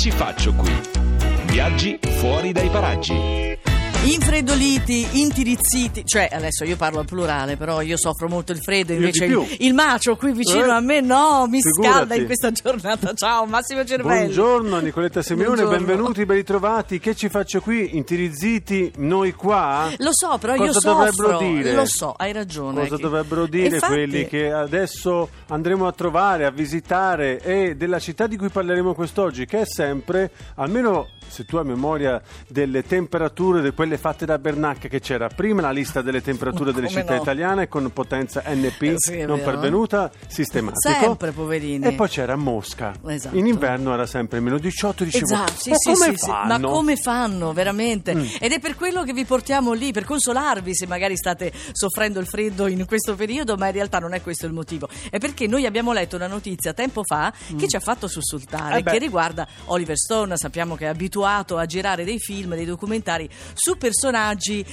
ci faccio qui? Viaggi fuori dai paraggi. Infreddoliti, intirizziti, cioè adesso io parlo al plurale, però io soffro molto il freddo, invece il, il macio qui vicino Eh? a me no, mi Figurati. scalda in questa giornata. Ciao Massimo Cervelli. Buongiorno Nicoletta Buongiorno. benvenuti, ben ritrovati. Che ci faccio qui? Intirizziti noi qua? Lo so, però Cosa io dovrebbero soffro. dire? Lo so, hai ragione. Cosa Che- dovrebbero dire Infatti- quelli che adesso andremo a trovare, a visitare e della città di cui parleremo quest'oggi, che è sempre, almeno se tu hai memoria delle temperature, di quelle fatte da Bernacchi, che c'era prima la lista delle temperature delle Come città no? italiane con potenza NP Eh sì, non vero. pervenuta, sistematico. Sempre, poverini. E poi c'era Mosca. Esatto. In inverno era sempre meno 18, dicevo. Esatto, sì, ma sì, come? Mm. Ma come fanno veramente? Ed è per quello che vi portiamo lì, per consolarvi se magari state soffrendo il freddo in questo periodo, ma in realtà non è questo il motivo. È perché noi abbiamo letto una notizia tempo fa che ci ha fatto sussultare, Eh che riguarda Oliver Stone, sappiamo che è abituato a girare dei film, dei documentari su personaggi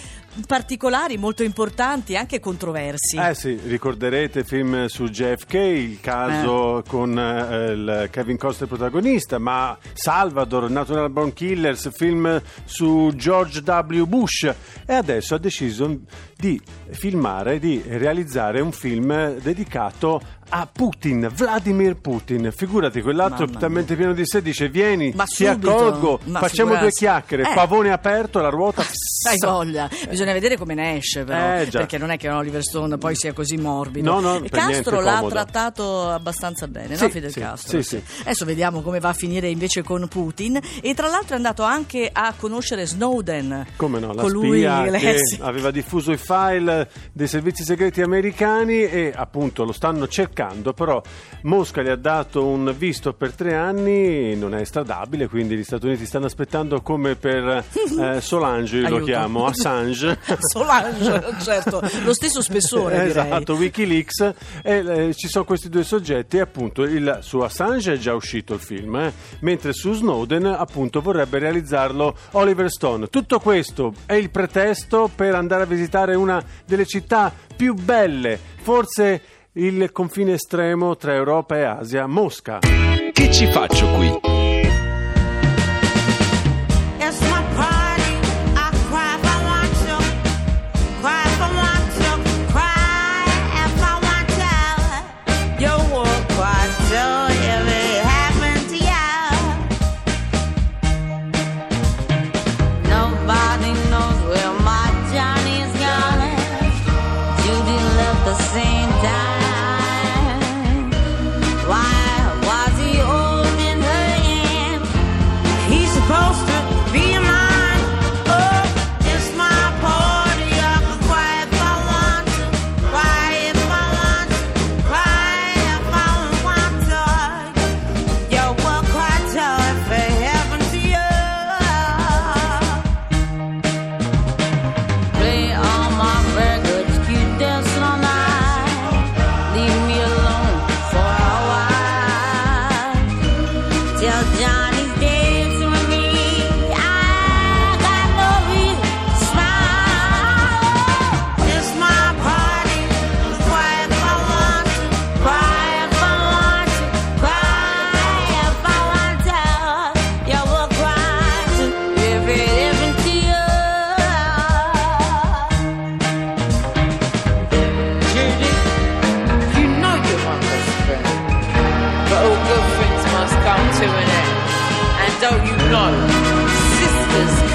particolari, molto importanti, anche controversi. Eh sì, ricorderete film su JFK, il caso con eh, il Kevin Costner protagonista, ma Salvador, Natural Born Killers, film su George W. Bush e adesso ha deciso di filmare, di realizzare un film dedicato a Putin, Vladimir Putin. Figurati, quell'altro Mamma talmente pieno di sé dice vieni, Ma ti subito, accolgo, ma facciamo due figurarsi. chiacchiere, Eh. pavone aperto, la ruota... Hai voglia, bisogna vedere come ne esce però, Eh, perché non è che Oliver Stone poi sia così morbido. No, no, Castro l'ha trattato abbastanza bene, Sì, no Fidel sì, Castro? sì. Adesso vediamo come va a finire invece con Putin e tra l'altro è andato anche a conoscere Snowden. Come no, la colui spia che aveva diffuso i file dei servizi segreti americani e appunto lo stanno cercando, però Mosca gli ha dato un visto per tre anni, non è estradabile, quindi gli Stati Uniti stanno aspettando come per eh, Solange, io lo chiamo, Assange. Solange, certo, lo stesso spessore direi. Esatto, Wikileaks e eh, ci sono questi due soggetti e appunto il, su Assange è già uscito il film eh, mentre su Snowden appunto vorrebbe realizzarlo Oliver Stone tutto questo è il pretesto per andare a visitare una delle città più belle forse il confine estremo tra Europa e Asia Mosca Che ci faccio qui?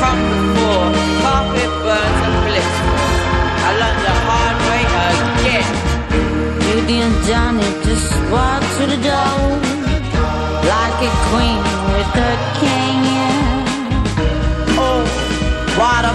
Before carpet burns and. I learned the hard way again. Judy and Johnny just walked through the door like a queen with her king. Oh, what a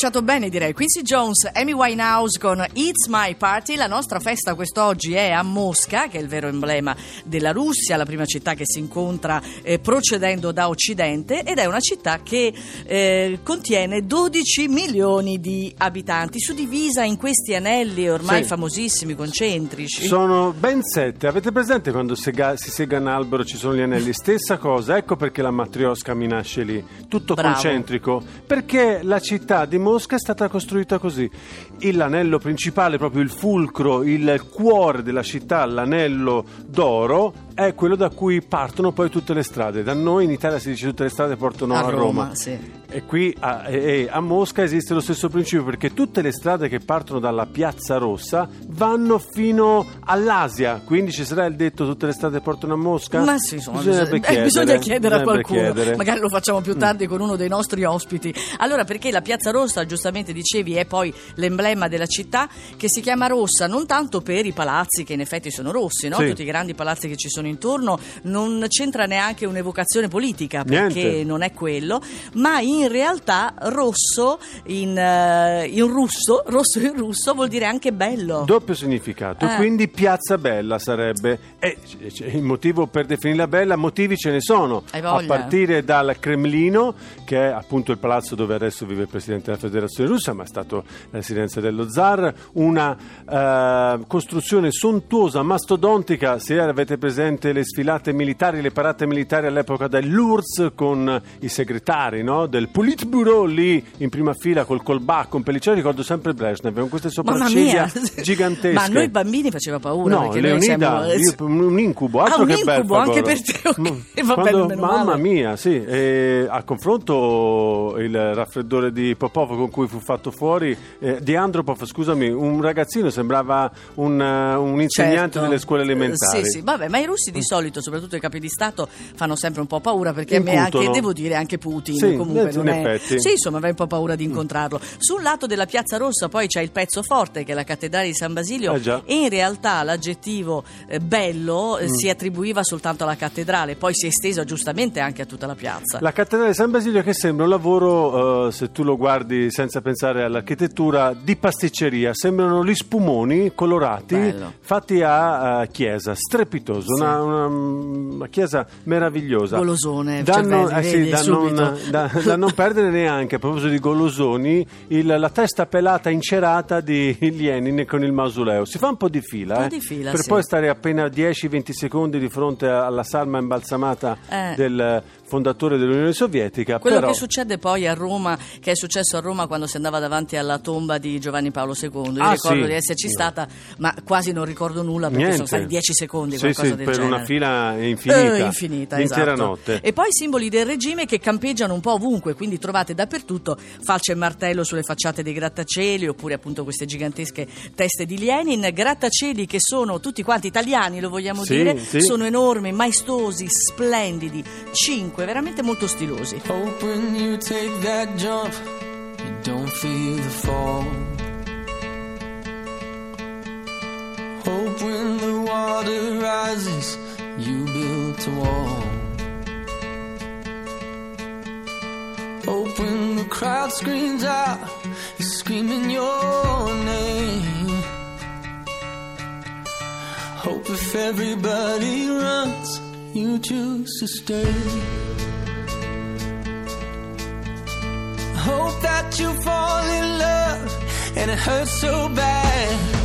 cominciato bene direi, Quincy Jones, Amy Winehouse con It's My Party, la nostra festa quest'oggi è a Mosca, che è il vero emblema della Russia, la prima città che si incontra eh, procedendo da Occidente ed è una città che eh, contiene 12 milioni di abitanti, suddivisa in questi anelli ormai Sì. famosissimi, concentrici. Sono ben sette. Avete presente quando sega- si sega un albero ci sono gli anelli? Stessa cosa, ecco perché la matriosca mi nasce lì. Tutto Bravo. concentrico. Perché la città di Mosca è stata costruita così. L'anello principale, proprio il fulcro, il cuore della città, l'anello d'oro, è quello da cui partono poi tutte le strade. Da noi in Italia si dice tutte le strade portano a, A Roma, sì. E qui a, e- a Mosca esiste lo stesso principio perché tutte le strade che partono dalla Piazza Rossa vanno fino all'Asia. Quindi ci sarà il detto tutte le strade portano a Mosca? Ma sì, insomma, Bisognerebbe bisogna, eh, bisogna chiedere a bisognerebbe qualcuno. chiedere. Mm. Magari lo facciamo più tardi con uno dei nostri ospiti. Allora, perché la Piazza Rossa, giustamente dicevi, è poi l'emblema della città che si chiama rossa non tanto per i palazzi che in effetti sono rossi, no? Sì. tutti i grandi palazzi che ci sono intorno, non c'entra neanche un'evocazione politica perché Niente. non è quello, ma in realtà rosso in, eh, in russo, rosso in russo vuol dire anche bello. Doppio significato, Eh. quindi piazza bella sarebbe. E c- il motivo per definirla bella, motivi ce ne sono. A partire dal Cremlino, che è appunto il palazzo dove adesso vive il presidente della Federazione Russa, ma è stato la residenza dello zar. Una eh, costruzione sontuosa, mastodontica. Se avete presente le sfilate militari, le parate militari all'epoca dell'URSS con i segretari no? del Politburo lì in prima fila col colbacco, con pelliccione, ricordo sempre Brezhnev, con queste sopracciglia gigantesche. Ma a noi bambini faceva paura. No, noi Leonida, siamo- io- un incubo, altro Ah, un che incubo anche per te, ok. Ma- bene, quando- mamma male. mia, sì. e a confronto il raffreddore di Popov con cui fu fatto fuori, eh, di Andropov, scusami, un ragazzino sembrava un, eh, un insegnante Certo. delle scuole elementari. Sì, sì, vabbè, ma i russi di solito, soprattutto i capi di Stato, fanno sempre un po' paura perché a me anche, devo dire, anche Putin Sì, comunque in non è... Mm. Sì, insomma, avrei un po' paura di incontrarlo. Sul lato della Piazza Rossa poi c'è il pezzo forte che è la cattedrale di San Basilio Eh e in realtà l'aggettivo eh, bello Mm. eh, si attribuiva soltanto alla cattedrale, poi si è esteso giustamente anche a tutta la piazza. La cattedrale di San Basilio che sembra un lavoro, eh, se tu lo guardi senza pensare all'architettura, di pasticceria. Sembrano gli spumoni colorati Bello. fatti a, eh, chiesa, strepitoso, Sì. una, una- una chiesa meravigliosa. Golosone, da non, cervelli, eh sì, da, non, da- da non perdere neanche, a proposito di golosoni, il- la testa pelata incerata di Lenin con il mausoleo. Si fa un po' di fila, eh, di fila, per sì. poi stare appena 10-20 secondi di fronte alla salma imbalsamata Eh. del fondatore dell'Unione Sovietica. Quello però, che succede poi a Roma, che è successo a Roma quando si andava davanti alla tomba di Giovanni Paolo II. Io Ah, ricordo sì. di esserci stata, ma quasi non ricordo nulla perché Niente. sono stati 10 secondi, Sì, qualcosa sì, del per genere. una fila infinita, Eh, infinita, l'intera esatto. notte. E poi simboli del regime che campeggiano un po' ovunque, quindi trovate dappertutto falce e martello sulle facciate dei grattacieli, oppure appunto queste gigantesche teste di Lenin, grattacieli che sono tutti quanti italiani, lo vogliamo dire, sono enormi, maestosi, splendidi, 5, veramente molto stilosi. When you take that jump, you don't feel the fall. Hope the water you build a wall. Hope when the crowd screams out, you're screaming your name. Hope if everybody runs, you choose to stay. You fall in love and it hurts so bad.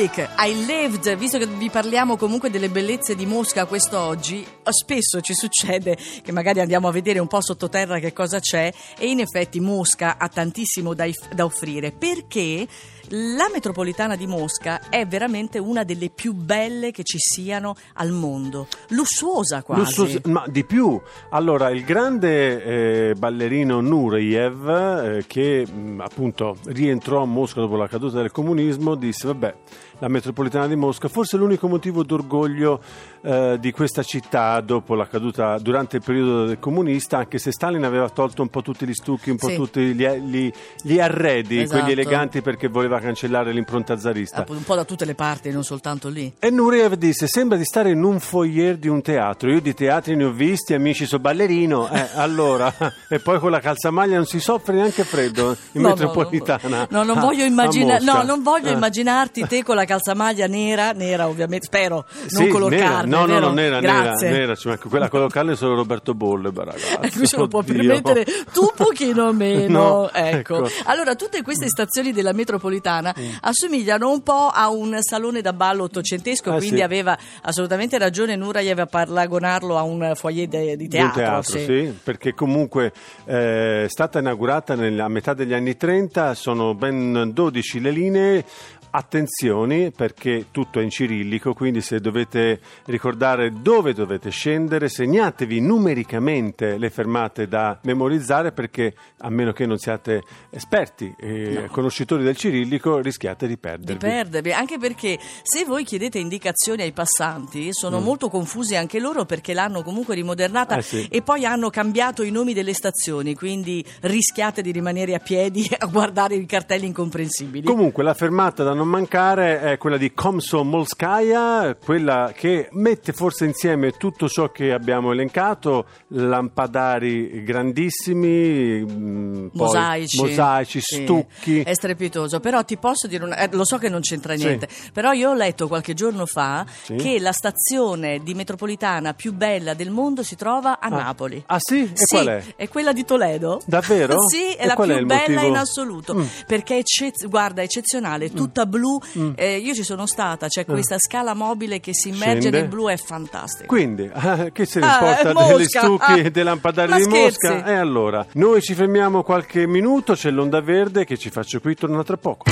Republic, I lived, visto che vi parliamo comunque delle bellezze di Mosca quest'oggi, spesso ci succede che magari andiamo a vedere un po' sottoterra che cosa c'è e in effetti Mosca ha tantissimo da, da offrire. Perché la metropolitana di Mosca è veramente una delle più belle che ci siano al mondo, lussuosa quasi. Lussuoso- ma di più, allora il grande eh, ballerino Nureyev, eh, che mh, appunto rientrò a Mosca dopo la caduta del comunismo, disse: Vabbè, la metropolitana di Mosca, forse l'unico motivo d'orgoglio eh, di questa città dopo la caduta, durante il periodo del comunista, anche se Stalin aveva tolto un po' tutti gli stucchi, un po' Sì. tutti gli, gli- gli arredi, Esatto. quelli eleganti perché voleva cancellare l'impronta zarista. Un po' da tutte le parti, non soltanto lì. E Nureyev disse: Sembra di stare in un foyer di un teatro. Io di teatri ne ho visti, amici, so ballerino. Eh, allora, e poi con la calzamaglia non si soffre neanche freddo in No, no, metropolitana. No, non voglio, immagina- no, non voglio Eh. immaginarti te con la calzamaglia nera, nera ovviamente, spero, non Sì, color nera. carne. No, no, no, nera, nera, Grazie. nera. Ci manca quella color carne è solo Roberto Bolle, ragazzi. E qui se lo può permettere tu un pochino meno. No, ecco. ecco. Allora, tutte queste stazioni della metropolitana assomigliano un po' a un salone da ballo ottocentesco, Eh, quindi sì. aveva assolutamente ragione Nurayev a paragonarlo a un foyer de- di teatro. teatro, sì. perché comunque eh, è stata inaugurata nella- a metà degli anni 30, sono ben 12 le linee. Attenzioni perché tutto è in cirillico, quindi se dovete ricordare dove dovete scendere, segnatevi numericamente le fermate da memorizzare perché a meno che non siate esperti e conoscitori del cirillico rischiate di Di perdervi. perdervi, anche perché se voi chiedete indicazioni ai passanti sono molto confusi anche loro perché l'hanno comunque rimodernata Mm. Eh sì. e poi hanno cambiato i nomi delle stazioni, quindi rischiate di rimanere a piedi a guardare i cartelli incomprensibili. Comunque la fermata da non mancare è quella di Komsomolskaya, quella che mette forse insieme tutto ciò che abbiamo elencato, lampadari grandissimi, mh, poi Mosaici, mosaici, Sì, stucchi. È strepitoso, però ti posso dire, una- eh, lo so che non c'entra Sì. niente, però io ho letto qualche giorno fa Sì. che la stazione di metropolitana più bella del mondo si trova a Napoli. Ah sì? E Sì, qual è? è quella di Toledo. Davvero? sì, è E la più è bella motivo? in assoluto. Mm. Perché è eccez- guarda, è eccezionale, tutta blu. Eh, io ci sono stata, c'è questa scala mobile che si immerge Mm. Scende. nel blu, è fantastico. Quindi, ah, che se ne Ah, importa è degli Mosca. stucchi Ah, e dei lampadari di. Mosca? E allora, noi ci fermiamo qualche minuto, c'è l'onda verde che ci faccio qui, torna tra poco.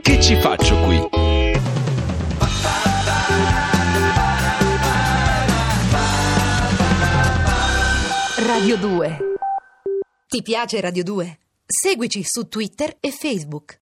Che ci faccio qui? Radio 2. Ti piace Radio 2? Seguici su Twitter e Facebook.